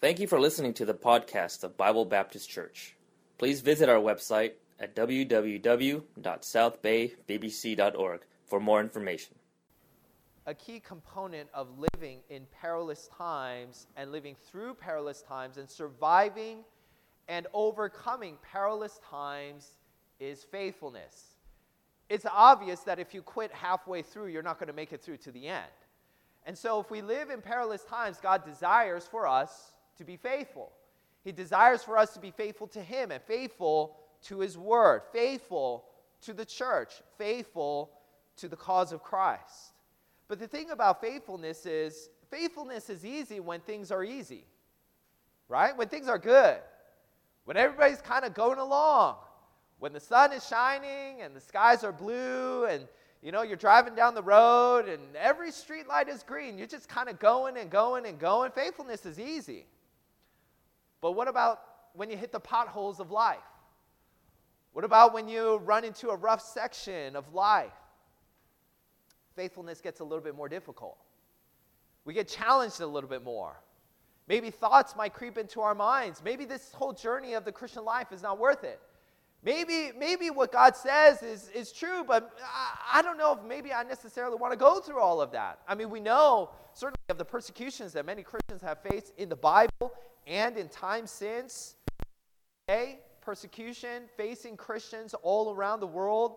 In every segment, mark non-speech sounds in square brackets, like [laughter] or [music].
Thank you for listening to the podcast of Bible Baptist Church. Please visit our website at www.southbaybbc.org for more information. A key component of living in perilous times and living through perilous times and surviving and overcoming perilous times is faithfulness. It's obvious that if you quit halfway through, you're not going to make it through to the end. And so, if we live in perilous times, God desires for us to be faithful. He desires for us to be faithful to Him and faithful to His Word, faithful to the church, faithful to the cause of Christ. But the thing about faithfulness is, faithfulness is easy when things are easy, right? When things are good, when everybody's kind of going along, when the sun is shining and the skies are blue and you know you're driving down the road and every street light is green you're just kind of going and going and going faithfulness is easy but what about when you hit the potholes of life? What about when you run into a rough section of life? Faithfulness gets a little bit more difficult. We get challenged a little bit more. Maybe thoughts might creep into our minds. Maybe this whole journey of the Christian life is not worth it. Maybe, maybe what God says is, is true, but I, I don't know if maybe I necessarily want to go through all of that. I mean, we know certainly of the persecutions that many Christians have faced in the Bible and in times since. Today, persecution facing Christians all around the world.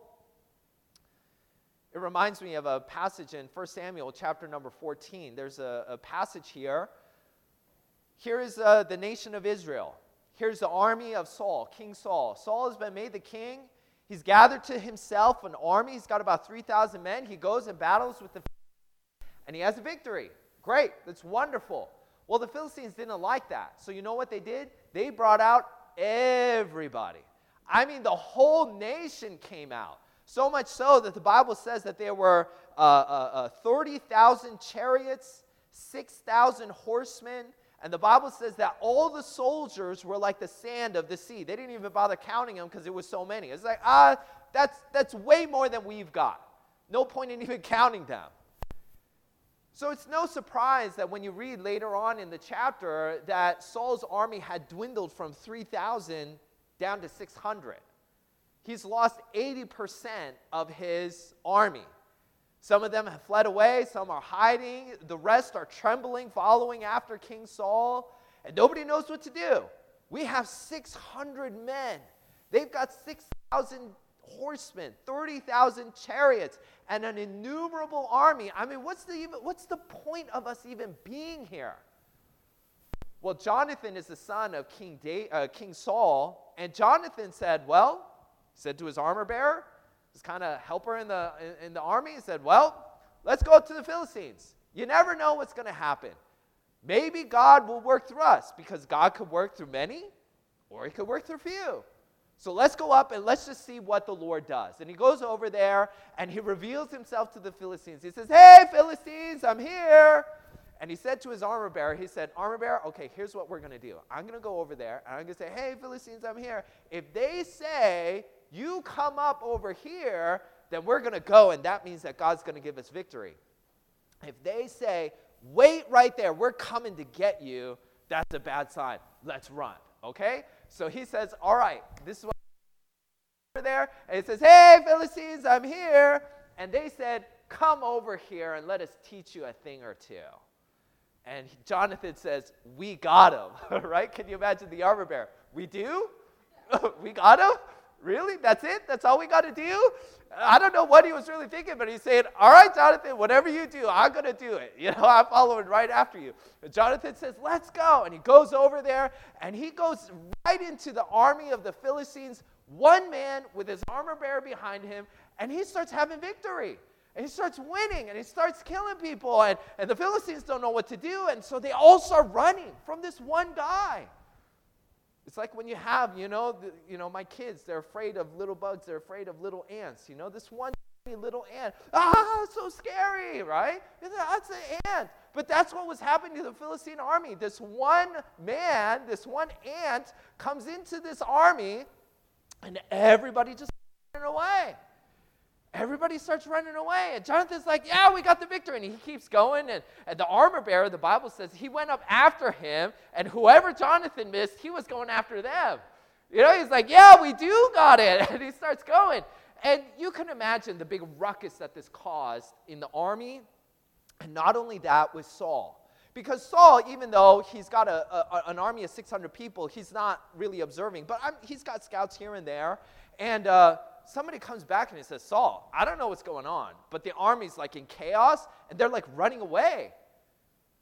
It reminds me of a passage in 1 Samuel chapter number 14. There's a, a passage here. Here is uh, the nation of Israel. Here's the army of Saul, King Saul. Saul has been made the king. He's gathered to himself an army. He's got about 3,000 men. He goes and battles with the and he has a victory. Great. That's wonderful. Well, the Philistines didn't like that. So you know what they did? They brought out everybody. I mean, the whole nation came out. So much so that the Bible says that there were uh, uh, uh, 30,000 chariots, 6,000 horsemen, and the Bible says that all the soldiers were like the sand of the sea. They didn't even bother counting them because it was so many. It's like, ah, that's, that's way more than we've got. No point in even [laughs] counting them. So it's no surprise that when you read later on in the chapter that Saul's army had dwindled from 3,000 down to 600. He's lost 80% of his army. Some of them have fled away, some are hiding, the rest are trembling, following after King Saul, and nobody knows what to do. We have 600 men. They've got 6,000 horsemen, 30,000 chariots, and an innumerable army. I mean, what's the, what's the point of us even being here? Well, Jonathan is the son of King, da- uh, King Saul, and Jonathan said, Well, said to his armor bearer, his kind of helper in the, in, in the army, he said, Well, let's go to the Philistines. You never know what's going to happen. Maybe God will work through us because God could work through many or he could work through few. So let's go up and let's just see what the Lord does. And he goes over there and he reveals himself to the Philistines. He says, Hey, Philistines, I'm here. And he said to his armor bearer, he said, Armor bearer, okay, here's what we're going to do. I'm going to go over there and I'm going to say, Hey, Philistines, I'm here. If they say, You come up over here, then we're going to go, and that means that God's going to give us victory. If they say, Wait right there, we're coming to get you, that's a bad sign. Let's run, okay? So he says, All right, this is what there. And he says, Hey, Philistines, I'm here. And they said, Come over here and let us teach you a thing or two. And Jonathan says, We got him, [laughs] right? Can you imagine the armor bearer? We do? [laughs] we got him? Really? That's it? That's all we got to do? I don't know what he was really thinking, but he's saying, All right, Jonathan, whatever you do, I'm going to do it. [laughs] You know, I'm following right after you. And Jonathan says, Let's go. And he goes over there and he goes right into the army of the Philistines, one man with his armor bearer behind him, and he starts having victory. And he starts winning and he starts killing people. And, and the Philistines don't know what to do. And so they all start running from this one guy. It's like when you have, you know, the, you know, my kids, they're afraid of little bugs, they're afraid of little ants. You know, this one little ant, ah, so scary, right? That's an ant. But that's what was happening to the Philistine army. This one man, this one ant comes into this army, and everybody just ran away. Everybody starts running away. And Jonathan's like, Yeah, we got the victory. And he keeps going. And, and the armor bearer, the Bible says, he went up after him. And whoever Jonathan missed, he was going after them. You know, he's like, Yeah, we do got it. [laughs] And he starts going. And you can imagine the big ruckus that this caused in the army. And not only that, with Saul. Because Saul, even though he's got a, a, an army of 600 people, he's not really observing. But I'm, he's got scouts here and there. And uh, somebody comes back and he says, Saul, I don't know what's going on, but the army's like in chaos and they're like running away.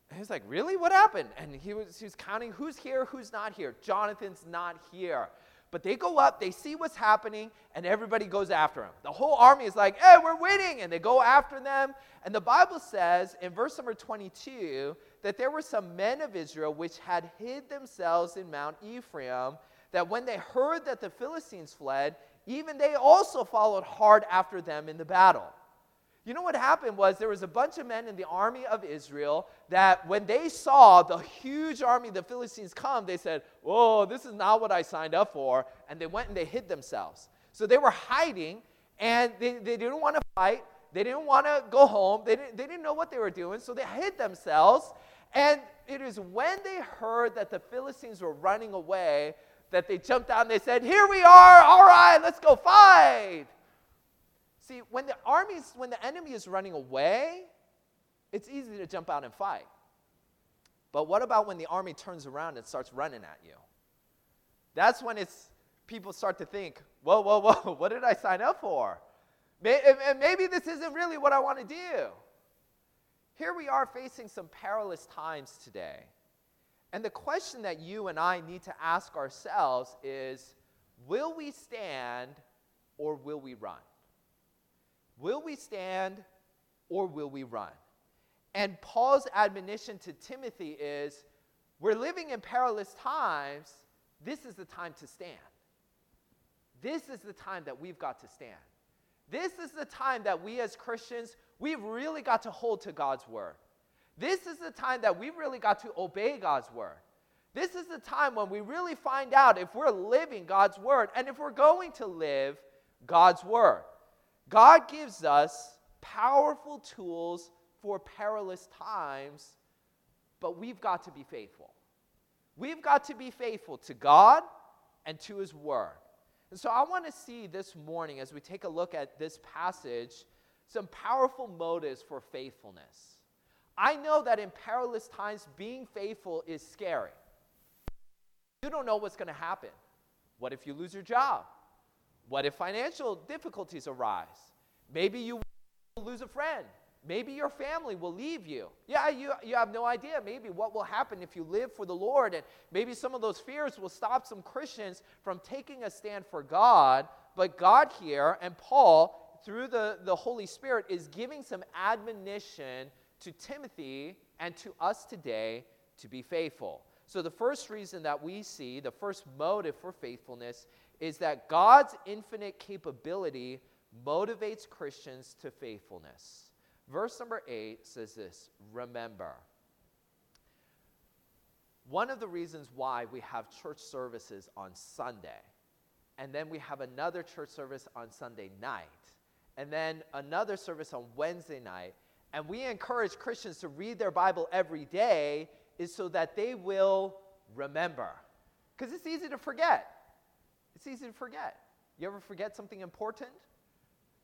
And he's like, Really? What happened? And he was, he was counting who's here, who's not here. Jonathan's not here. But they go up, they see what's happening, and everybody goes after him. The whole army is like, hey, we're winning. And they go after them. And the Bible says in verse number 22 that there were some men of Israel which had hid themselves in Mount Ephraim, that when they heard that the Philistines fled, even they also followed hard after them in the battle. You know what happened was there was a bunch of men in the army of Israel that when they saw the huge army of the Philistines come, they said, Whoa, this is not what I signed up for. And they went and they hid themselves. So they were hiding and they, they didn't want to fight. They didn't want to go home. They didn't, they didn't know what they were doing. So they hid themselves. And it is when they heard that the Philistines were running away that they jumped out and they said, Here we are, all right, let's go fight. See, when the armies, when the enemy is running away, it's easy to jump out and fight. But what about when the army turns around and starts running at you? That's when it's people start to think, whoa, whoa, whoa, [laughs] what did I sign up for? Maybe this isn't really what I want to do. Here we are facing some perilous times today. And the question that you and I need to ask ourselves is will we stand or will we run? Will we stand or will we run? And Paul's admonition to Timothy is we're living in perilous times. This is the time to stand. This is the time that we've got to stand. This is the time that we as Christians, we've really got to hold to God's word. This is the time that we really got to obey God's word. This is the time when we really find out if we're living God's word and if we're going to live God's word. God gives us powerful tools for perilous times, but we've got to be faithful. We've got to be faithful to God and to His Word. And so I want to see this morning, as we take a look at this passage, some powerful motives for faithfulness. I know that in perilous times, being faithful is scary. You don't know what's going to happen. What if you lose your job? What if financial difficulties arise? Maybe you lose a friend. Maybe your family will leave you. Yeah, you, you have no idea maybe what will happen if you live for the Lord. And maybe some of those fears will stop some Christians from taking a stand for God. But God here and Paul, through the, the Holy Spirit, is giving some admonition to Timothy and to us today to be faithful. So, the first reason that we see, the first motive for faithfulness, is that God's infinite capability motivates Christians to faithfulness. Verse number eight says this Remember. One of the reasons why we have church services on Sunday, and then we have another church service on Sunday night, and then another service on Wednesday night, and we encourage Christians to read their Bible every day is so that they will remember. Because it's easy to forget. It's easy to forget. You ever forget something important?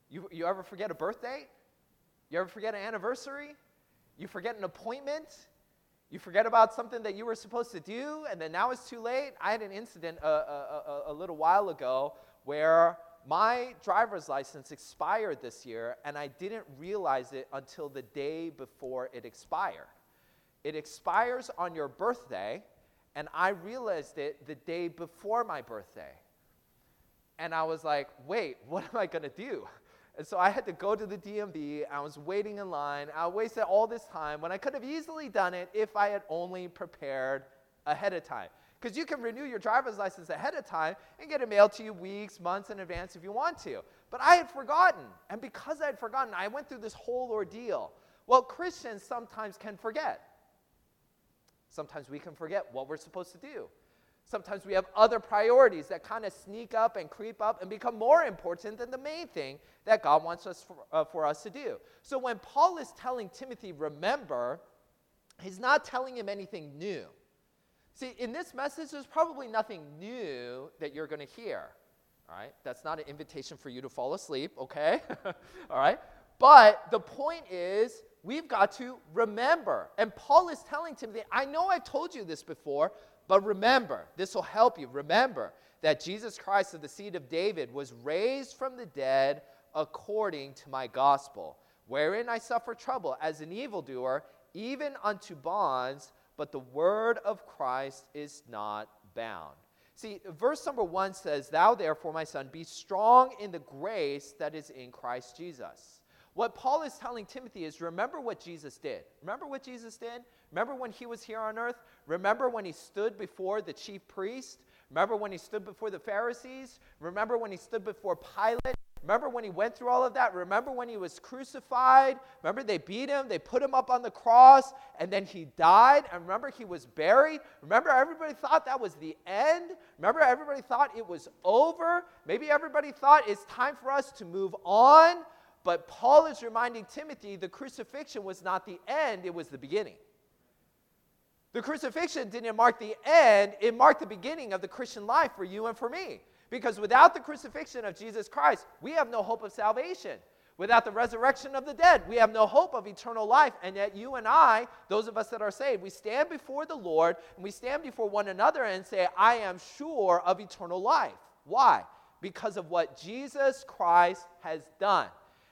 You, you ever forget a birthday? You ever forget an anniversary? You forget an appointment? You forget about something that you were supposed to do, and then now it's too late? I had an incident a, a, a, a little while ago where my driver's license expired this year, and I didn't realize it until the day before it expired. It expires on your birthday, and I realized it the day before my birthday. And I was like, wait, [laughs] what am I to do? And so I had to go to the DMV. I was waiting in line. I wasted all this time when I could have easily done it if I had only prepared ahead of time. Because you can renew your driver's license ahead of time and get it mailed to you weeks, months in advance if you want to. But I had forgotten. And because I had forgotten, I went through this whole ordeal. Well, Christians sometimes can forget. Sometimes we can forget what we're supposed to do. Sometimes we have other priorities that kind of sneak up and creep up and become more important than the main thing that God wants us for, uh, for us to do. So when Paul is telling Timothy, remember, he's not telling him anything new. See, in this message, there's probably nothing new that you're going to hear. All right? That's not an invitation for you to fall asleep, okay? [laughs] all right? But the point is, we've got to remember. And Paul is telling Timothy, I know I've told you this before, but remember, this will help you. Remember that Jesus Christ of the seed of David was raised from the dead according to my gospel, wherein I suffer trouble as an evildoer, even unto bonds, but the word of Christ is not bound. See, verse number one says, Thou therefore, my son, be strong in the grace that is in Christ Jesus. What Paul is telling Timothy is remember what Jesus did. Remember what Jesus did? Remember when he was here on earth? Remember when he stood before the chief priest? Remember when he stood before the Pharisees? Remember when he stood before Pilate? Remember when he went through all of that? Remember when he was crucified? Remember they beat him, they put him up on the cross, and then he died? And remember he was buried? Remember everybody thought that was the end? Remember everybody thought it was over? Maybe everybody thought it's time for us to move on? But Paul is reminding Timothy the crucifixion was not the end, it was the beginning. The crucifixion didn't mark the end, it marked the beginning of the Christian life for you and for me. Because without the crucifixion of Jesus Christ, we have no hope of salvation. Without the resurrection of the dead, we have no hope of eternal life. And yet, you and I, those of us that are saved, we stand before the Lord and we stand before one another and say, I am sure of eternal life. Why? Because of what Jesus Christ has done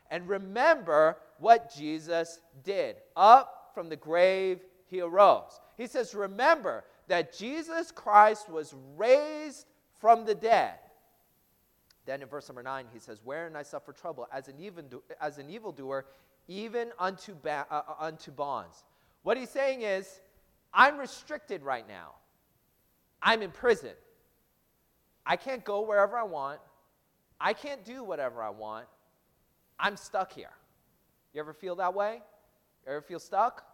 and remember what Jesus did. Up from the grave, he arose. He says, Remember that Jesus Christ was raised from the dead. Then in verse number 9, he says, Wherein I suffer trouble as an, even as an evildoer, even unto, ba- uh, uh, unto bonds. What he's saying is, I'm restricted right now. I'm in prison. I can't go wherever I want. I can't do whatever I want. I'm stuck here. You ever feel that way? You ever feel stuck?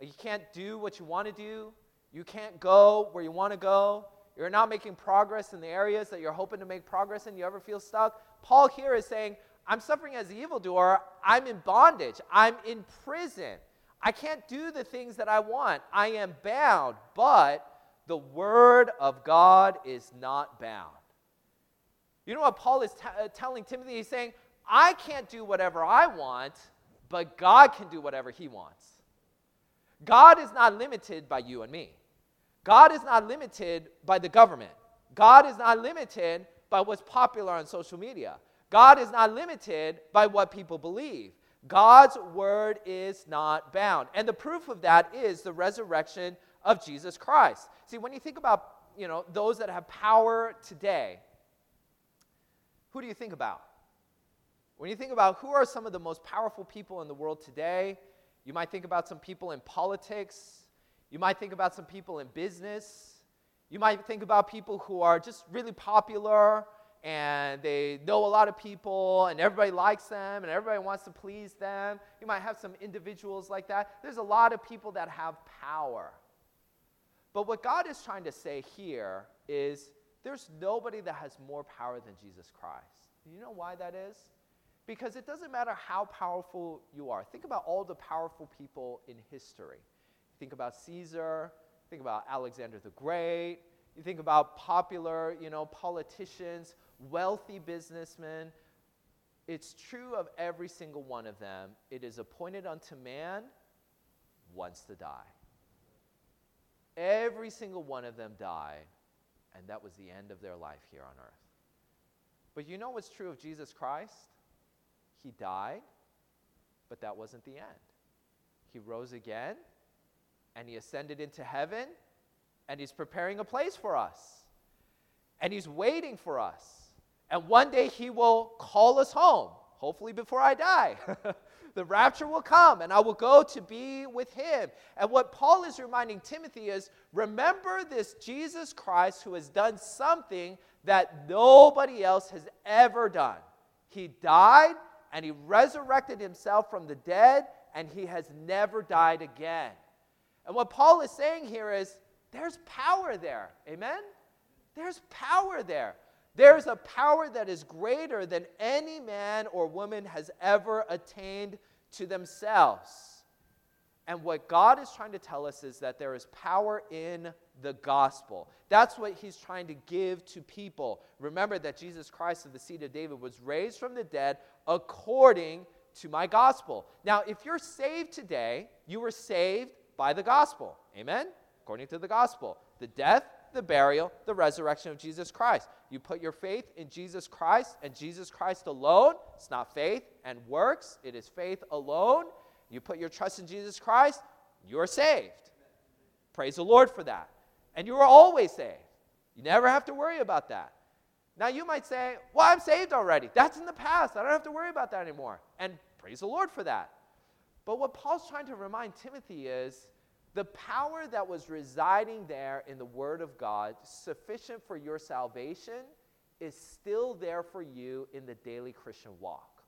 You can't do what you want to do. You can't go where you want to go. You're not making progress in the areas that you're hoping to make progress in. You ever feel stuck? Paul here is saying, I'm suffering as an evildoer. I'm in bondage. I'm in prison. I can't do the things that I want. I am bound, but the word of God is not bound. You know what Paul is t- uh, telling Timothy? He's saying, I can't do whatever I want, but God can do whatever He wants. God is not limited by you and me. God is not limited by the government. God is not limited by what's popular on social media. God is not limited by what people believe. God's word is not bound. And the proof of that is the resurrection of Jesus Christ. See, when you think about, you know, those that have power today, who do you think about? When you think about who are some of the most powerful people in the world today, you might think about some people in politics. You might think about some people in business. You might think about people who are just really popular and they know a lot of people and everybody likes them and everybody wants to please them. You might have some individuals like that. There's a lot of people that have power. But what God is trying to say here is there's nobody that has more power than Jesus Christ. You know why that is? Because it doesn't matter how powerful you are. Think about all the powerful people in history. Think about Caesar, think about Alexander the Great, you think about popular, you know, politicians, wealthy businessmen. It's true of every single one of them. It is appointed unto man once to die. Every single one of them died, and that was the end of their life here on earth. But you know what's true of Jesus Christ? He died, but that wasn't the end. He rose again, and he ascended into heaven, and he's preparing a place for us. And he's waiting for us. And one day he will call us home, hopefully before I die. [laughs] the rapture will come, and I will go to be with him. And what Paul is reminding Timothy is remember this Jesus Christ who has done something that nobody else has ever done. He died and he resurrected himself from the dead, and he has never died again. And what Paul is saying here is there's power there. Amen? There's power there. There's a power that is greater than any man or woman has ever attained to themselves. And what God is trying to tell us is that there is power in the gospel. That's what he's trying to give to people. Remember that Jesus Christ of the seed of David was raised from the dead according to my gospel. Now, if you're saved today, you were saved by the gospel. Amen? According to the gospel. The death, the burial, the resurrection of Jesus Christ. You put your faith in Jesus Christ and Jesus Christ alone. It's not faith and works, it is faith alone. You put your trust in Jesus Christ, you're saved. Praise the Lord for that. And you are always saved. You never have to worry about that. Now you might say, Well, I'm saved already. That's in the past. I don't have to worry about that anymore. And praise the Lord for that. But what Paul's trying to remind Timothy is the power that was residing there in the Word of God, sufficient for your salvation, is still there for you in the daily Christian walk.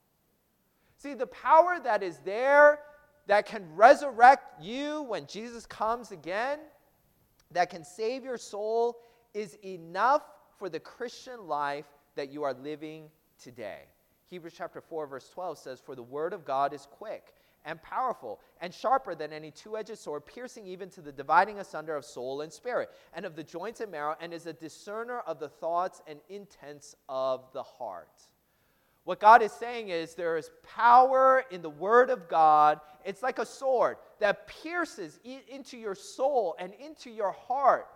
See, the power that is there that can resurrect you when Jesus comes again, that can save your soul, is enough for the Christian life that you are living today. Hebrews chapter 4 verse 12 says for the word of God is quick and powerful and sharper than any two-edged sword piercing even to the dividing asunder of soul and spirit and of the joints and marrow and is a discerner of the thoughts and intents of the heart. What God is saying is there is power in the Word of God. It's like a sword that pierces into your soul and into your heart.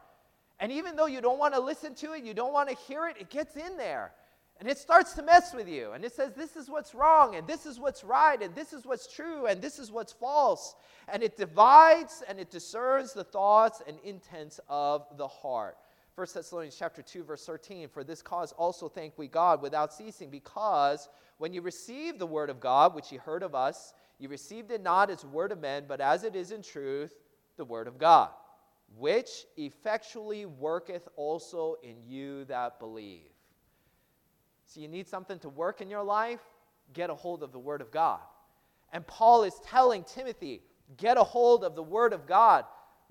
And even though you don't want to listen to it, you don't want to hear it, it gets in there. And it starts to mess with you. And it says, this is what's wrong, and this is what's right, and this is what's true, and this is what's false. And it divides and it discerns the thoughts and intents of the heart. 1 Thessalonians chapter 2 verse 13 for this cause also thank we God without ceasing because when you received the word of God which you heard of us you received it not as word of men but as it is in truth the word of God which effectually worketh also in you that believe. So you need something to work in your life, get a hold of the word of God. And Paul is telling Timothy, get a hold of the word of God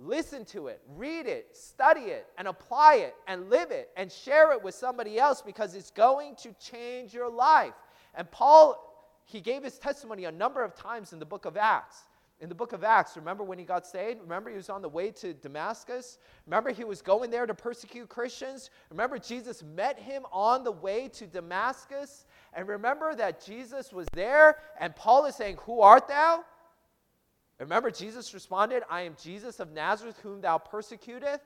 Listen to it, read it, study it, and apply it, and live it, and share it with somebody else because it's going to change your life. And Paul, he gave his testimony a number of times in the book of Acts. In the book of Acts, remember when he got saved? Remember he was on the way to Damascus? Remember he was going there to persecute Christians? Remember Jesus met him on the way to Damascus? And remember that Jesus was there, and Paul is saying, Who art thou? Remember, Jesus responded, I am Jesus of Nazareth, whom thou persecutest.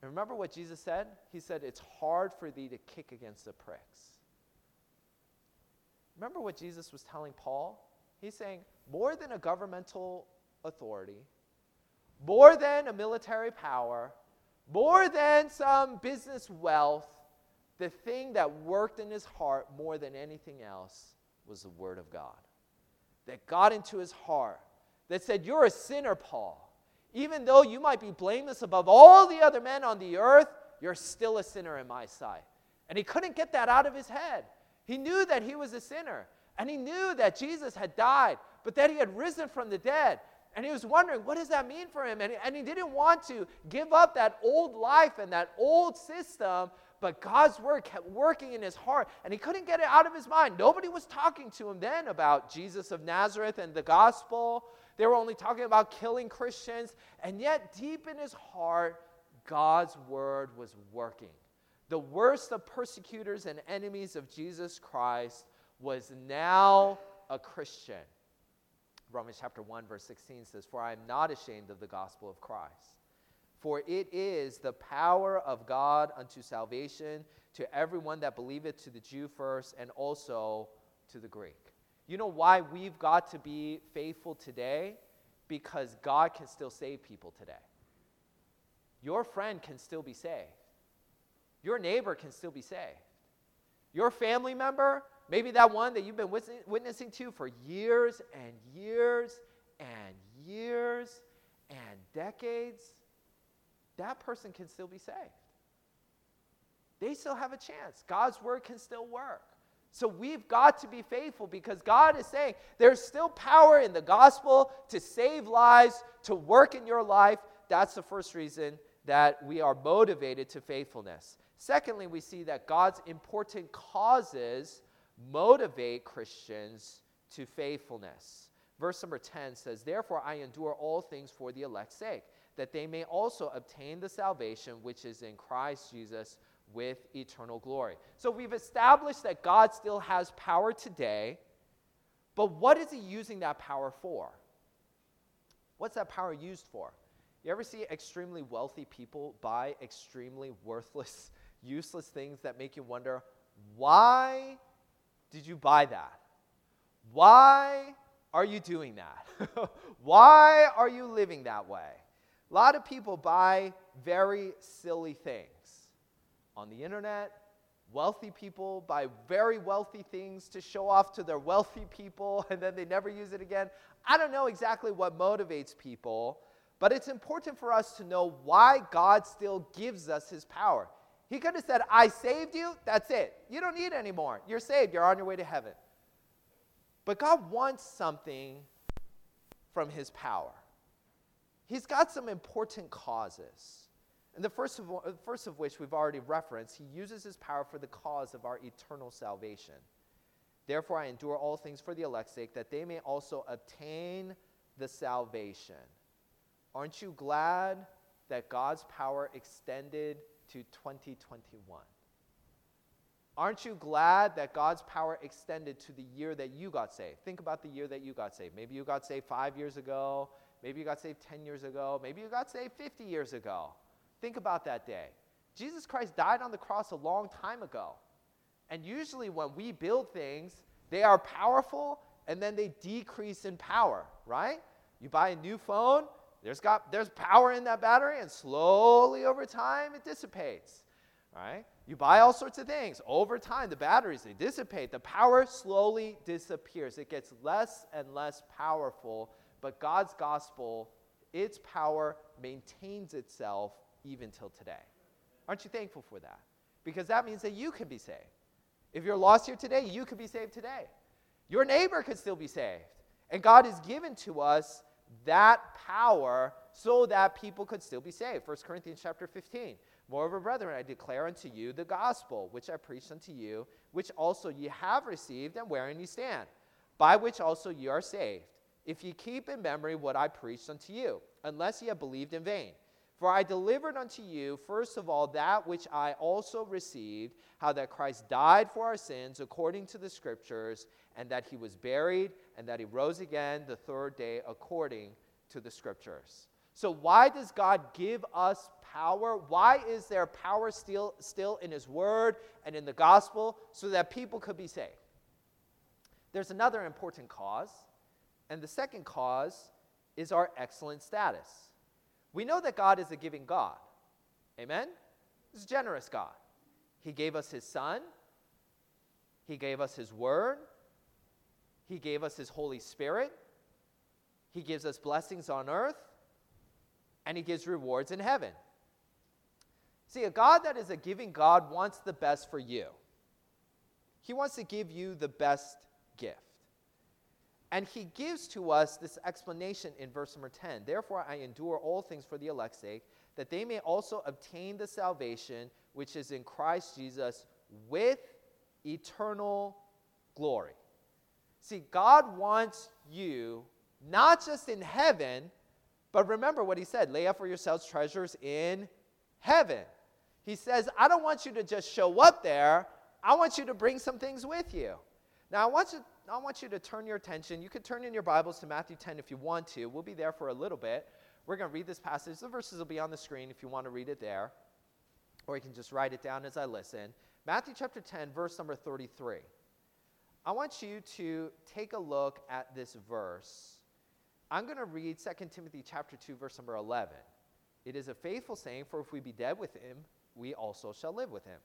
And remember what Jesus said? He said, It's hard for thee to kick against the pricks. Remember what Jesus was telling Paul? He's saying, more than a governmental authority, more than a military power, more than some business wealth, the thing that worked in his heart more than anything else was the Word of God. That got into his heart that said, You're a sinner, Paul. Even though you might be blameless above all the other men on the earth, you're still a sinner in my sight. And he couldn't get that out of his head. He knew that he was a sinner. And he knew that Jesus had died, but that he had risen from the dead. And he was wondering, what does that mean for him? And, and he didn't want to give up that old life and that old system, but God's word kept working in his heart, and he couldn't get it out of his mind. Nobody was talking to him then about Jesus of Nazareth and the gospel. They were only talking about killing Christians. And yet, deep in his heart, God's word was working. The worst of persecutors and enemies of Jesus Christ was now a Christian. Romans chapter 1, verse 16 says, For I am not ashamed of the gospel of Christ. For it is the power of God unto salvation to everyone that believeth, to the Jew first, and also to the Greek. You know why we've got to be faithful today? Because God can still save people today. Your friend can still be saved. Your neighbor can still be saved. Your family member, maybe that one that you've been witnessing to for years and years and years and decades, that person can still be saved. They still have a chance. God's word can still work. So we've got to be faithful because God is saying there's still power in the gospel to save lives, to work in your life. That's the first reason that we are motivated to faithfulness. Secondly, we see that God's important causes motivate Christians to faithfulness. Verse number 10 says, Therefore I endure all things for the elect's sake, that they may also obtain the salvation which is in Christ Jesus with eternal glory. So we've established that God still has power today, but what is He using that power for? What's that power used for? You ever see extremely wealthy people buy extremely worthless, [laughs] useless things that make you wonder, why did you buy that? Why are you doing that? [laughs] why are you living that way? A lot of people buy very silly things on the internet. Wealthy people buy very wealthy things to show off to their wealthy people [laughs] and then they never use it again. I don't know exactly what motivates people, but it's important for us to know why God still gives us his power. He could have said, I saved you, that's it. You don't need any more. You're saved, you're on your way to heaven. But God wants something from his power. He's got some important causes. And the first of, first of which we've already referenced, he uses his power for the cause of our eternal salvation. Therefore, I endure all things for the elect's sake, that they may also obtain the salvation. Aren't you glad that God's power extended to 2021? Aren't you glad that God's power extended to the year that you got saved? Think about the year that you got saved. Maybe you got saved five years ago. Maybe you got saved 10 years ago. Maybe you got saved 50 years ago. Think about that day. Jesus Christ died on the cross a long time ago. And usually, when we build things, they are powerful and then they decrease in power, right? You buy a new phone, there's, got, there's power in that battery, and slowly over time it dissipates, right? You buy all sorts of things. Over time, the batteries, they dissipate. The power slowly disappears. It gets less and less powerful, but God's gospel, its power maintains itself even till today. Aren't you thankful for that? Because that means that you can be saved. If you're lost here today, you could be saved today. Your neighbor could still be saved. And God has given to us that power so that people could still be saved. 1 Corinthians chapter 15. Moreover, brethren, I declare unto you the gospel which I preached unto you, which also ye have received, and wherein ye stand, by which also ye are saved, if ye keep in memory what I preached unto you, unless ye have believed in vain. For I delivered unto you, first of all, that which I also received, how that Christ died for our sins according to the Scriptures, and that he was buried, and that he rose again the third day according to the Scriptures. So, why does God give us power? Why is there power still, still in His Word and in the gospel so that people could be saved? There's another important cause, and the second cause is our excellent status. We know that God is a giving God. Amen? He's a generous God. He gave us His Son, He gave us His Word, He gave us His Holy Spirit, He gives us blessings on earth, and He gives rewards in heaven. See, a God that is a giving God wants the best for you. He wants to give you the best gift. And he gives to us this explanation in verse number 10. Therefore, I endure all things for the elect's sake, that they may also obtain the salvation which is in Christ Jesus with eternal glory. See, God wants you not just in heaven, but remember what he said lay up for yourselves treasures in heaven. He says, I don't want you to just show up there, I want you to bring some things with you. Now, I want you I want you to turn your attention. You could turn in your Bibles to Matthew 10 if you want to. We'll be there for a little bit. We're going to read this passage. The verses will be on the screen if you want to read it there, or you can just write it down as I listen. Matthew chapter 10, verse number 33. I want you to take a look at this verse. I'm going to read 2 Timothy chapter 2 verse number 11. It is a faithful saying for if we be dead with him, we also shall live with him.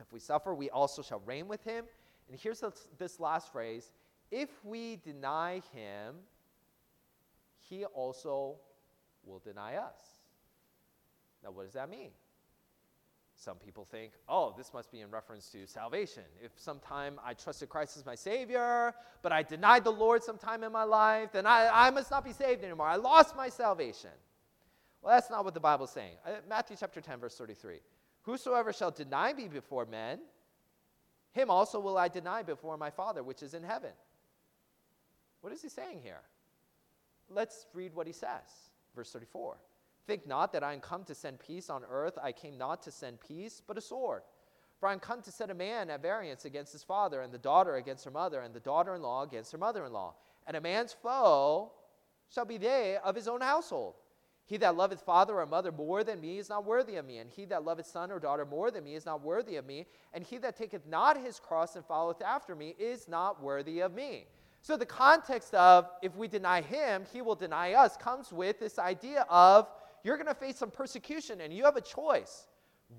If we suffer, we also shall reign with him. And here's this last phrase if we deny him, he also will deny us. Now, what does that mean? Some people think, oh, this must be in reference to salvation. If sometime I trusted Christ as my Savior, but I denied the Lord sometime in my life, then I, I must not be saved anymore. I lost my salvation. Well, that's not what the Bible's saying. Uh, Matthew chapter 10, verse 33. Whosoever shall deny me before men, him also will I deny before my Father which is in heaven. What is he saying here? Let's read what he says. Verse 34. Think not that I am come to send peace on earth. I came not to send peace, but a sword. For I am come to set a man at variance against his father, and the daughter against her mother, and the daughter in law against her mother in law. And a man's foe shall be they of his own household. He that loveth father or mother more than me is not worthy of me, and he that loveth son or daughter more than me is not worthy of me, and he that taketh not his cross and followeth after me is not worthy of me. So the context of if we deny him, he will deny us comes with this idea of you're going to face some persecution and you have a choice.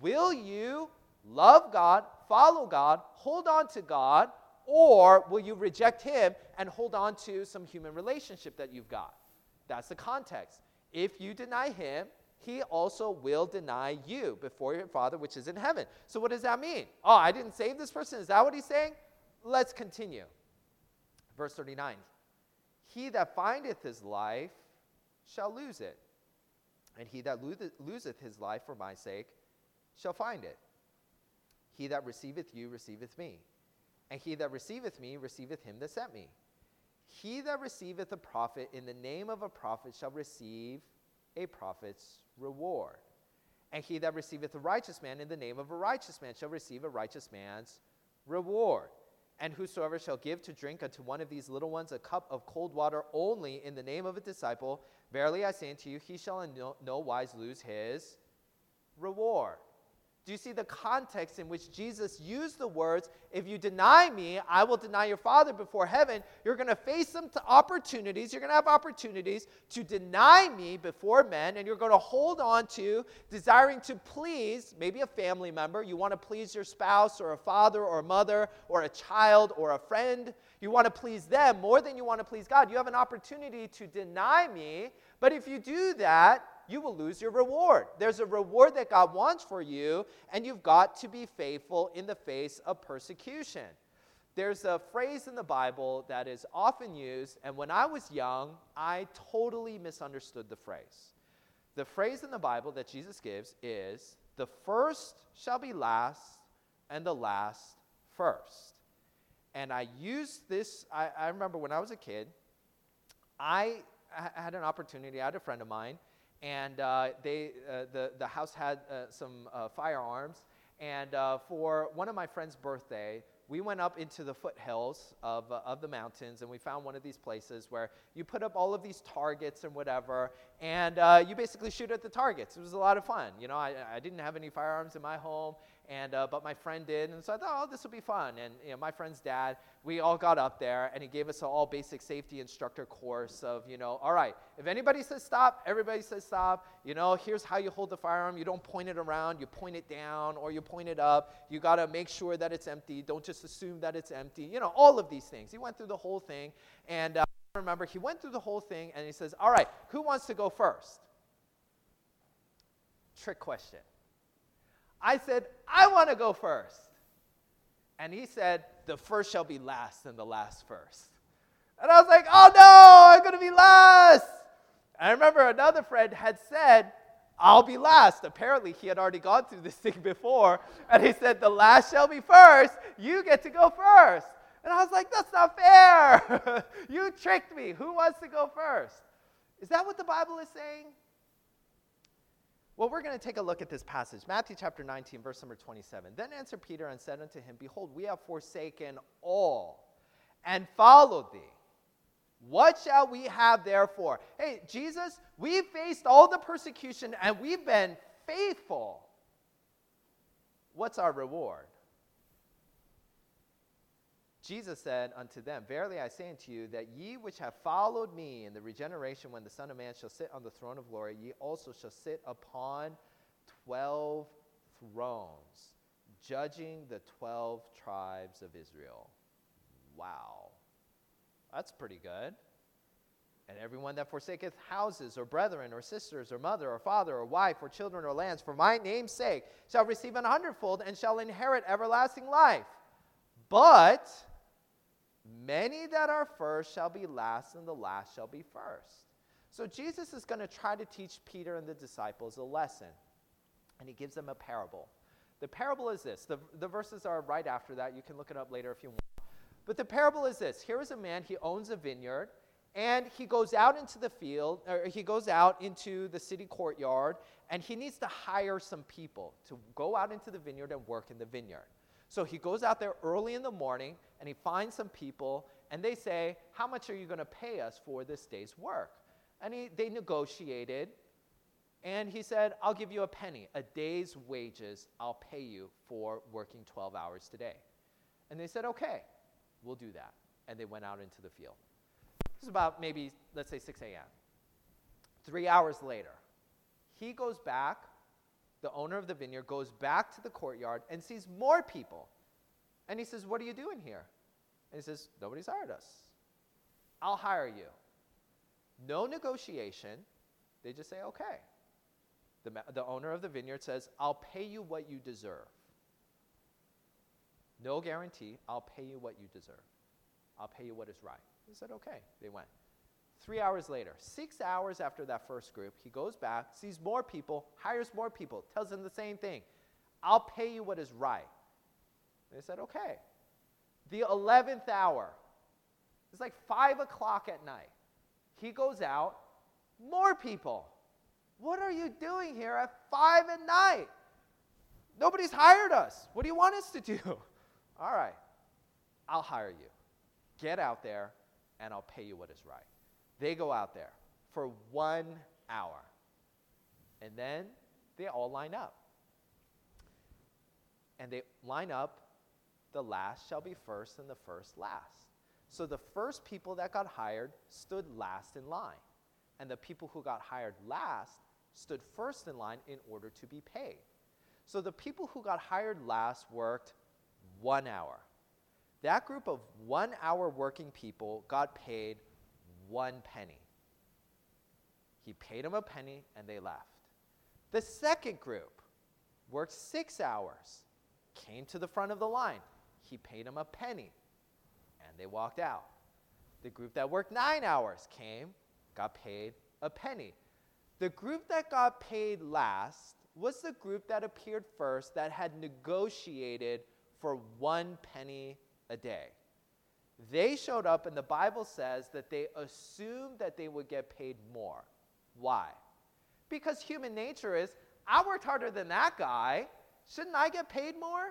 Will you love God, follow God, hold on to God, or will you reject him and hold on to some human relationship that you've got? That's the context. If you deny him, he also will deny you before your Father which is in heaven. So, what does that mean? Oh, I didn't save this person? Is that what he's saying? Let's continue. Verse 39 He that findeth his life shall lose it, and he that loseth his life for my sake shall find it. He that receiveth you receiveth me, and he that receiveth me receiveth him that sent me. He that receiveth a prophet in the name of a prophet shall receive a prophet's reward. And he that receiveth a righteous man in the name of a righteous man shall receive a righteous man's reward. And whosoever shall give to drink unto one of these little ones a cup of cold water only in the name of a disciple, verily I say unto you, he shall in no, no wise lose his reward. Do you see the context in which Jesus used the words, if you deny me, I will deny your Father before heaven? You're going to face some opportunities. You're going to have opportunities to deny me before men, and you're going to hold on to desiring to please maybe a family member. You want to please your spouse or a father or a mother or a child or a friend. You want to please them more than you want to please God. You have an opportunity to deny me, but if you do that, you will lose your reward. There's a reward that God wants for you, and you've got to be faithful in the face of persecution. There's a phrase in the Bible that is often used, and when I was young, I totally misunderstood the phrase. The phrase in the Bible that Jesus gives is, The first shall be last, and the last first. And I used this, I, I remember when I was a kid, I had an opportunity, I had a friend of mine and uh, they, uh, the, the house had uh, some uh, firearms. And uh, for one of my friend's birthday, we went up into the foothills of, uh, of the mountains and we found one of these places where you put up all of these targets and whatever, and you basically shoot at the targets. It was a lot of fun. You know, I, I didn't have any firearms in my home, and uh, but my friend did, and so I thought, oh, this will be fun. And you know, my friend's dad, we all got up there, and he gave us an all basic safety instructor course of, you know, all right, if anybody says stop, everybody says stop. You know, here's how you hold the firearm. You don't point it around, you point it down, or you point it up. You got to make sure that it's empty. Don't just assume that it's empty. You know, all of these things. He went through the whole thing, and uh, I remember he went through the whole thing, and he says, all right, who wants to go first? Trick question. I said, I want to go first. And he said, The first shall be last, and the last first. And I was like, Oh no, I'm going to be last. And I remember another friend had said, I'll be last. Apparently, he had already gone through this [laughs] thing before. And he said, The last shall be first. You get to go first. And I was like, That's not fair. [laughs] you tricked me. Who wants to go first? Is that what the Bible is saying? Well, we're going to take a look at this passage. Matthew chapter 19, verse number 27. Then answered Peter and said unto him, Behold, we have forsaken all and followed thee. What shall we have therefore? Hey, Jesus, we faced all the persecution and we've been faithful. What's our reward? Jesus said unto them, Verily I say unto you, that ye which have followed me in the regeneration when the Son of Man shall sit on the throne of glory, ye also shall sit upon twelve thrones, judging the twelve tribes of Israel. Wow. That's pretty good. And everyone that forsaketh houses, or brethren, or sisters, or mother, or father, or wife, or children, or lands, for my name's sake, shall receive an hundredfold and shall inherit everlasting life. But Many that are first shall be last, and the last shall be first. So Jesus is going to try to teach Peter and the disciples a lesson, and he gives them a parable. The parable is this. The, the verses are right after that. You can look it up later if you want. But the parable is this here is a man, he owns a vineyard, and he goes out into the field, or he goes out into the city courtyard, and he needs to hire some people to go out into the vineyard and work in the vineyard. So he goes out there early in the morning and he finds some people, and they say, How much are you going to pay us for this day's work? And he, they negotiated, and he said, I'll give you a penny, a day's wages, I'll pay you for working 12 hours today. And they said, Okay, we'll do that. And they went out into the field. This is about maybe, let's say, 6 a.m. Three hours later, he goes back, the owner of the vineyard goes back to the courtyard and sees more people. And he says, What are you doing here? And he says, Nobody's hired us. I'll hire you. No negotiation. They just say, Okay. The, the owner of the vineyard says, I'll pay you what you deserve. No guarantee. I'll pay you what you deserve. I'll pay you what is right. He said, Okay. They went. Three hours later, six hours after that first group, he goes back, sees more people, hires more people, tells them the same thing. I'll pay you what is right. They said, Okay. The 11th hour, it's like 5 o'clock at night. He goes out, more people. What are you doing here at 5 at night? Nobody's hired us. What do you want us to do? [laughs] All right, I'll hire you. Get out there, and I'll pay you what is right. They go out there for one hour. And then they all line up. And they line up, the last shall be first, and the first last. So the first people that got hired stood last in line. And the people who got hired last stood first in line in order to be paid. So the people who got hired last worked one hour. That group of one hour working people got paid one penny. He paid them a penny and they left. The second group worked six hours, came to the front of the line. He paid them a penny and they walked out. The group that worked nine hours came, got paid a penny. The group that got paid last was the group that appeared first that had negotiated for one penny a day. They showed up, and the Bible says that they assumed that they would get paid more. Why? Because human nature is I worked harder than that guy. Shouldn't I get paid more?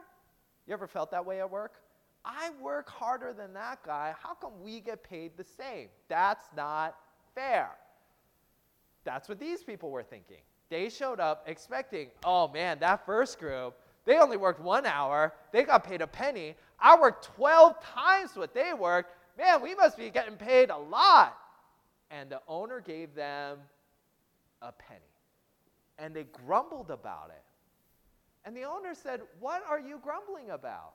You ever felt that way at work? I work harder than that guy. How come we get paid the same? That's not fair. That's what these people were thinking. They showed up expecting, oh man, that first group, they only worked one hour. They got paid a penny. I worked 12 times what they worked. Man, we must be getting paid a lot. And the owner gave them a penny. And they grumbled about it. And the owner said, What are you grumbling about?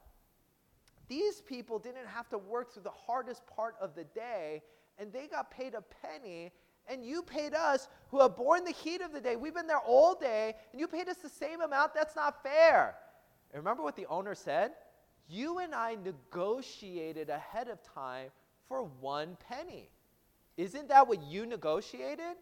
These people didn't have to work through the hardest part of the day, and they got paid a penny, and you paid us who have borne the heat of the day. We've been there all day, and you paid us the same amount. That's not fair. And remember what the owner said? You and I negotiated ahead of time for one penny. Isn't that what you negotiated?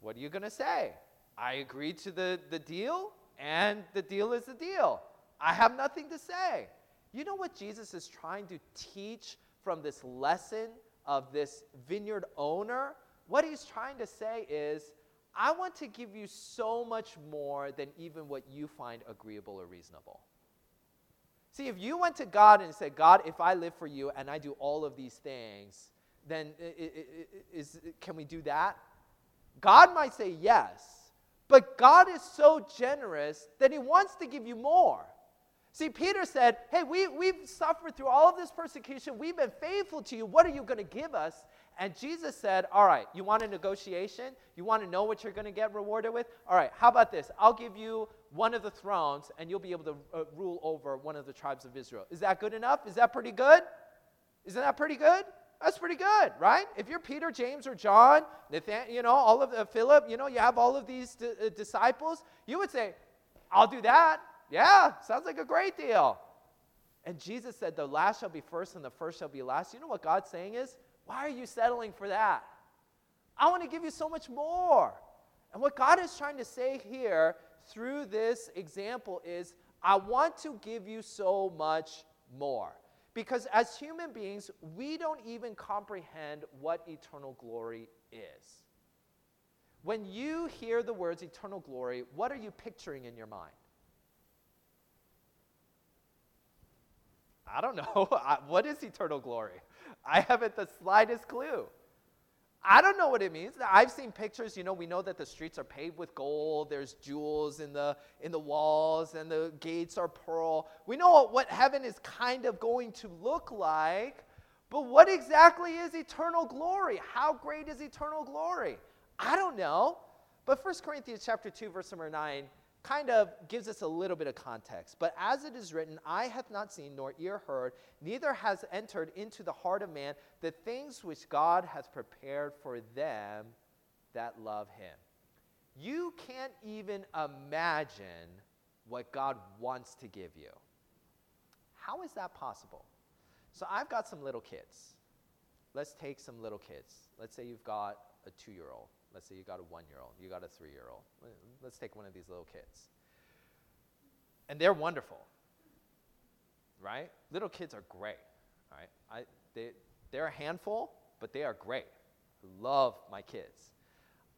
What are you going to say? I agreed to the, the deal, and the deal is the deal. I have nothing to say. You know what Jesus is trying to teach from this lesson of this vineyard owner? What he's trying to say is, I want to give you so much more than even what you find agreeable or reasonable. See, if you went to God and said, God, if I live for you and I do all of these things, then is, can we do that? God might say yes, but God is so generous that He wants to give you more. See, Peter said, Hey, we, we've suffered through all of this persecution. We've been faithful to you. What are you going to give us? And Jesus said, All right, you want a negotiation? You want to know what you're going to get rewarded with? All right, how about this? I'll give you one of the thrones, and you'll be able to uh, rule over one of the tribes of Israel. Is that good enough? Is that pretty good? Isn't that pretty good? That's pretty good, right? If you're Peter, James, or John, Nathan, you know, all of uh, Philip, you know, you have all of these d- uh, disciples, you would say, I'll do that. Yeah, sounds like a great deal. And Jesus said, The last shall be first and the first shall be last. You know what God's saying is, Why are you settling for that? I want to give you so much more. And what God is trying to say here through this example is I want to give you so much more. Because as human beings, we don't even comprehend what eternal glory is. When you hear the words eternal glory, what are you picturing in your mind? I don't know. [laughs] what is eternal glory? I haven't the slightest clue. I don't know what it means. I've seen pictures, you know, we know that the streets are paved with gold, there's jewels in the in the walls and the gates are pearl. We know what heaven is kind of going to look like, but what exactly is eternal glory? How great is eternal glory? I don't know. But 1 Corinthians chapter 2 verse number 9 kind of gives us a little bit of context. But as it is written, eye hath not seen, nor ear heard, neither has entered into the heart of man the things which God hath prepared for them that love him. You can't even imagine what God wants to give you. How is that possible? So I've got some little kids. Let's take some little kids. Let's say you've got a two year old. Let's say you got a one year old, you got a three year old. Let's take one of these little kids. And they're wonderful, right? Little kids are great, right? I, they, they're a handful, but they are great. Love my kids.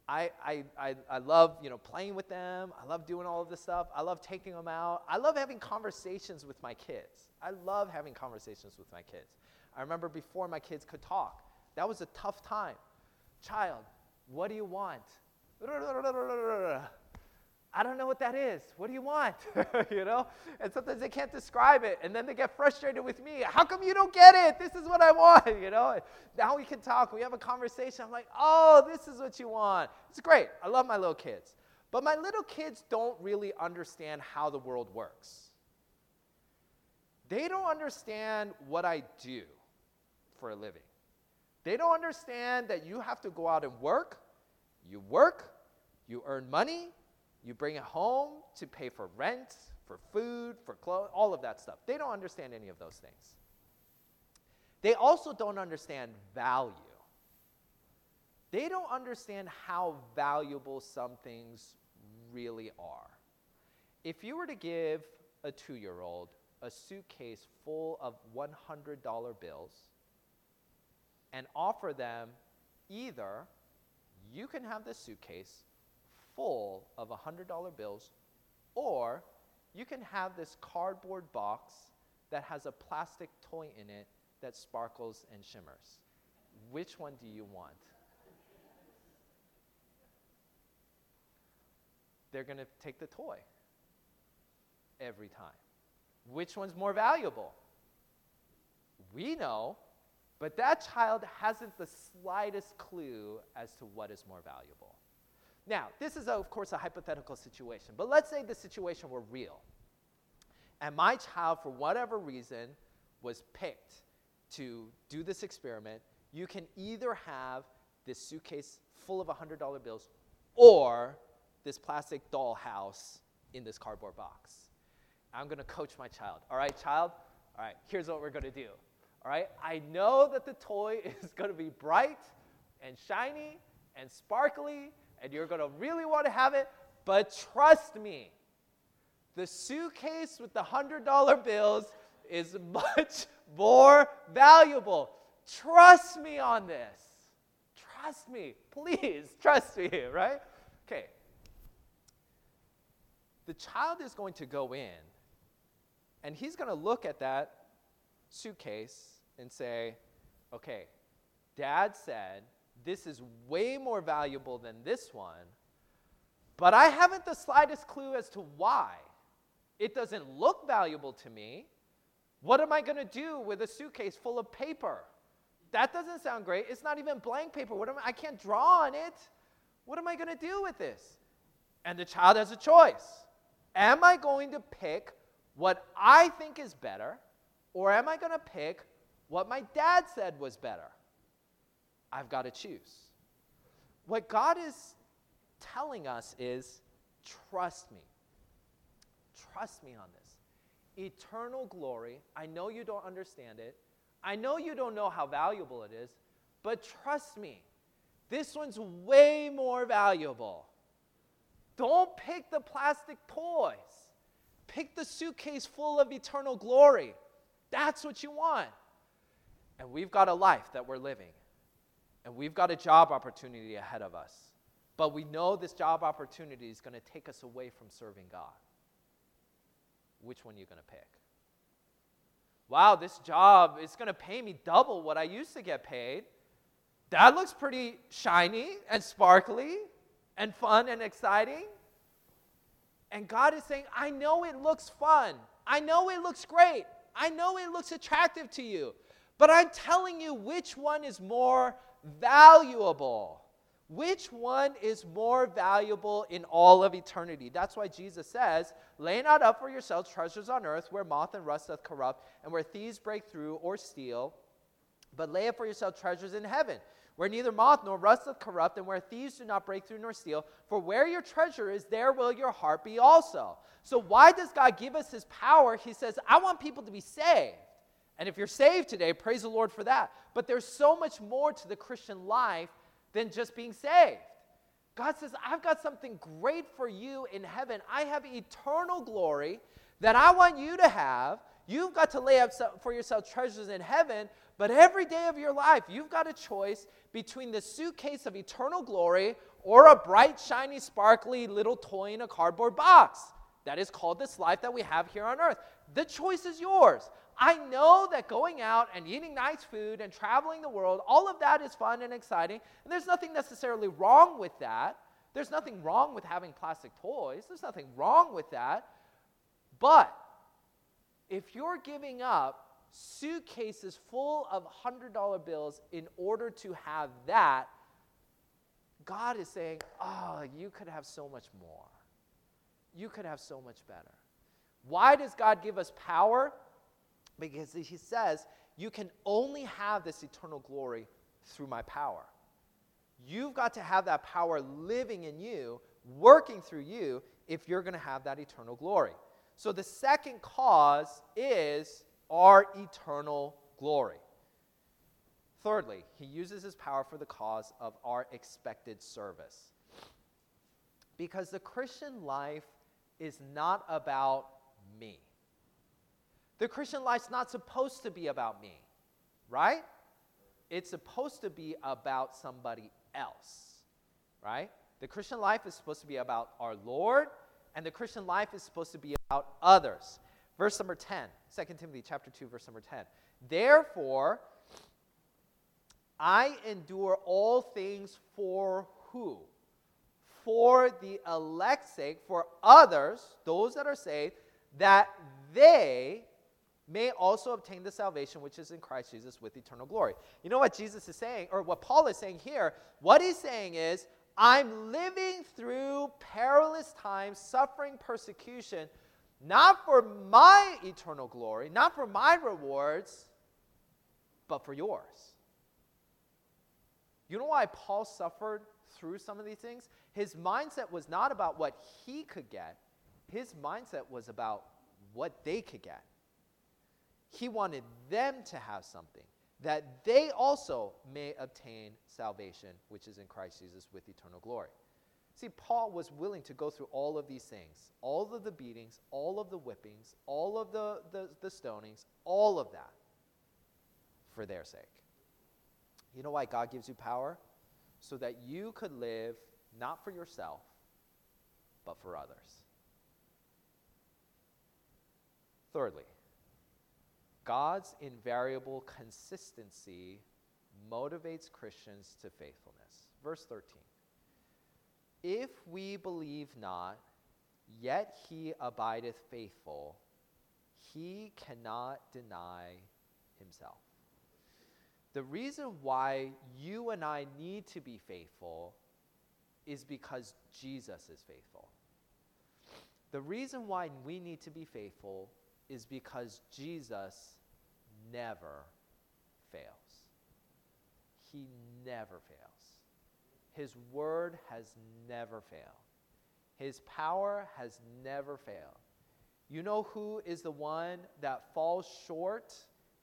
I, I, I, I love you know playing with them. I love doing all of this stuff. I love taking them out. I love having conversations with my kids. I love having conversations with my kids. I remember before my kids could talk, that was a tough time. Child, what do you want? I don't know what that is. What do you want? [laughs] you know? And sometimes they can't describe it. And then they get frustrated with me. How come you don't get it? This is what I want. [laughs] You know? Now we can talk. We have a conversation. I'm like, oh, this is what you want. It's great. I love my little kids. But my little kids don't really understand how the world works. They don't understand what I do for a living. They don't understand that you have to go out and work. You work, you earn money, you bring it home to pay for rent, for food, for clothes, all of that stuff. They don't understand any of those things. They also don't understand value. They don't understand how valuable some things really are. If you were to give a two year old a suitcase full of $100 bills and offer them either you can have this suitcase full of $100 bills, or you can have this cardboard box that has a plastic toy in it that sparkles and shimmers. Which one do you want? They're going to take the toy every time. Which one's more valuable? We know but that child hasn't the slightest clue as to what is more valuable. Now, this is, of course, a hypothetical situation, but let's say the situation were real. And my child, for whatever reason, was picked to do this experiment. You can either have this suitcase full of $100 bills or this plastic dollhouse in this cardboard box. I'm to coach my child. All right, child? All right, here's what we're to do. All right? I know that the toy [laughs] is going to be bright and shiny and sparkly, and you're going to really want to have it, but trust me, the suitcase with the $100 bills is [laughs] much more valuable. Trust me on this. Trust me. Please, [laughs] trust me, right? Okay. The child is going to go in, and he's going to look at that suitcase and say, okay, dad said this is way more valuable than this one, but I haven't the slightest clue as to why. It doesn't look valuable to me. What am I going to do with a suitcase full of paper? That doesn't sound great. It's not even blank paper. What am I, I can't draw on it. What am I going to do with this? And the child has a choice. Am I going to pick what I think is better, or am I going to pick what my dad said was better. I've got to choose. What God is telling us is trust me. Trust me on this. Eternal glory, I know you don't understand it. I know you don't know how valuable it is, but trust me. This one's way more valuable. Don't pick the plastic toys. Pick the suitcase full of eternal glory. That's what you want. And we've got a life that we're living. And we've got a job opportunity ahead of us. But we know this job opportunity is going to take us away from serving God. Which one are you going to pick? Wow, this job is going to pay me double what I used to get paid. That looks pretty shiny and sparkly and fun and exciting. And God is saying, I know it looks fun. I know it looks great. I know it looks attractive to you. But I'm telling you which one is more valuable. Which one is more valuable in all of eternity? That's why Jesus says, Lay not up for yourselves treasures on earth where moth and rust doth corrupt, and where thieves break through or steal, but lay up for yourselves treasures in heaven, where neither moth nor rust doth corrupt, and where thieves do not break through nor steal. For where your treasure is, there will your heart be also. So, why does God give us his power? He says, I want people to be saved. And if you're saved today, praise the Lord for that. But there's so much more to the Christian life than just being saved. God says, I've got something great for you in heaven. I have eternal glory that I want you to have. You've got to lay up for yourself treasures in heaven, but every day of your life, you've got a choice between the suitcase of eternal glory or a bright, shiny, sparkly little toy in a cardboard box. That is called this life that we have here on earth. The choice is yours. I know that going out and eating nice food and traveling the world, all of that is fun and exciting. And there's nothing necessarily wrong with that. There's nothing wrong with having plastic toys. There's nothing wrong with that. But if you're giving up suitcases full of $100 bills in order to have that, God is saying, oh, you could have so much more. You could have so much better. Why does God give us power? Because he says, You can only have this eternal glory through my power. You've got to have that power living in you, working through you, if you're going to have that eternal glory. So the second cause is our eternal glory. Thirdly, he uses his power for the cause of our expected service. Because the Christian life is not about me. The Christian life's not supposed to be about me, right? It's supposed to be about somebody else, right? The Christian life is supposed to be about our Lord, and the Christian life is supposed to be about others. Verse number 10, 2 Timothy chapter 2, verse number 10. Therefore, I endure all things for who? For the elect's sake, for others, those that are saved, that they may also obtain the salvation which is in Christ Jesus with eternal glory. You know what Jesus is saying, or what Paul is saying here? What he's saying is, I'm living through perilous times, suffering persecution, not for my eternal glory, not for my rewards, but for yours. You know why Paul suffered through some of these things? His mindset was not about what he could get, his mindset was about what they could get. He wanted them to have something that they also may obtain salvation, which is in Christ Jesus with eternal glory. See, Paul was willing to go through all of these things all of the beatings, all of the whippings, all of the, the, the stonings, all of that for their sake. You know why God gives you power? So that you could live not for yourself, but for others. Thirdly, God's invariable consistency motivates Christians to faithfulness. Verse 13 If we believe not, yet he abideth faithful, he cannot deny himself. The reason why you and I need to be faithful is because Jesus is faithful. The reason why we need to be faithful is because Jesus never fails. He never fails. His word has never failed. His power has never failed. You know who is the one that falls short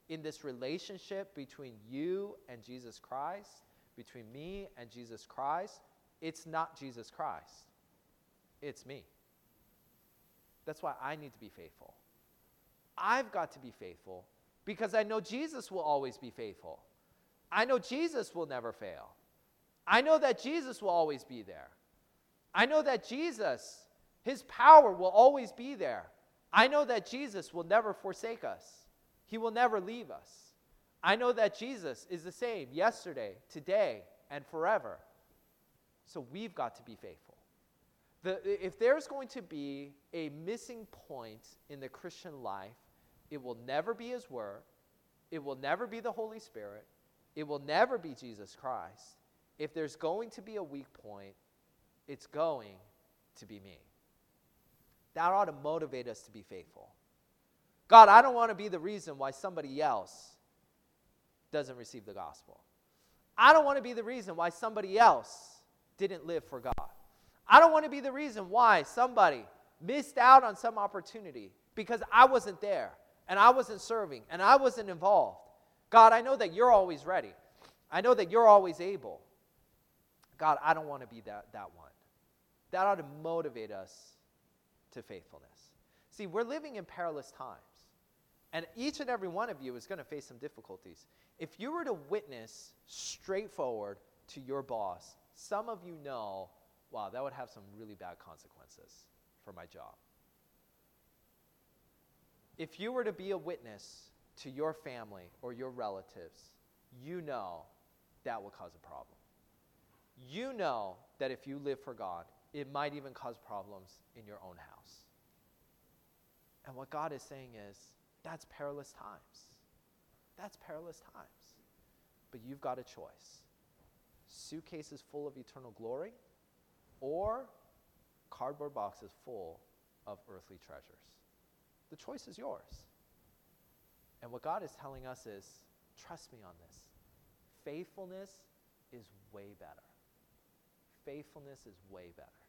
in this relationship between you and Jesus Christ, between me and Jesus Christ, it's not Jesus Christ, it's me. That's why I need to be faithful. I've got to be faithful because I know Jesus will always be faithful. I know Jesus will never fail. I know that Jesus will always be there. I know that Jesus, his power will always be there. I know that Jesus will never forsake us, he will never leave us. I know that Jesus is the same yesterday, today, and forever. So we've got to be faithful. The, if there's going to be a missing point in the Christian life, it will never be His Word, it will never be the Holy Spirit, it will never be Jesus Christ. If there's going to be a weak point, it's going to be me. That ought to motivate us to be faithful. God, I don't want to be the reason why somebody else doesn't receive the gospel. I don't want to be the reason why somebody else didn't live for God. I don't want to be the reason why somebody missed out on some opportunity because I wasn't there and I wasn't serving and I wasn't involved. God, I know that you're always ready. I know that you're always able. God, I don't want to be that, that one. That ought to motivate us to faithfulness. See, we're living in perilous times. And each and every one of you is going to face some difficulties. If you were to witness straightforward to your boss, some of you know, wow, that would have some really bad consequences for my job. If you were to be a witness to your family or your relatives, you know that will cause a problem. You know that if you live for God, it might even cause problems in your own house. And what God is saying is, that's perilous times. That's perilous times. But you've got a choice suitcases full of eternal glory or cardboard boxes full of earthly treasures. The choice is yours. And what God is telling us is trust me on this. Faithfulness is way better. Faithfulness is way better.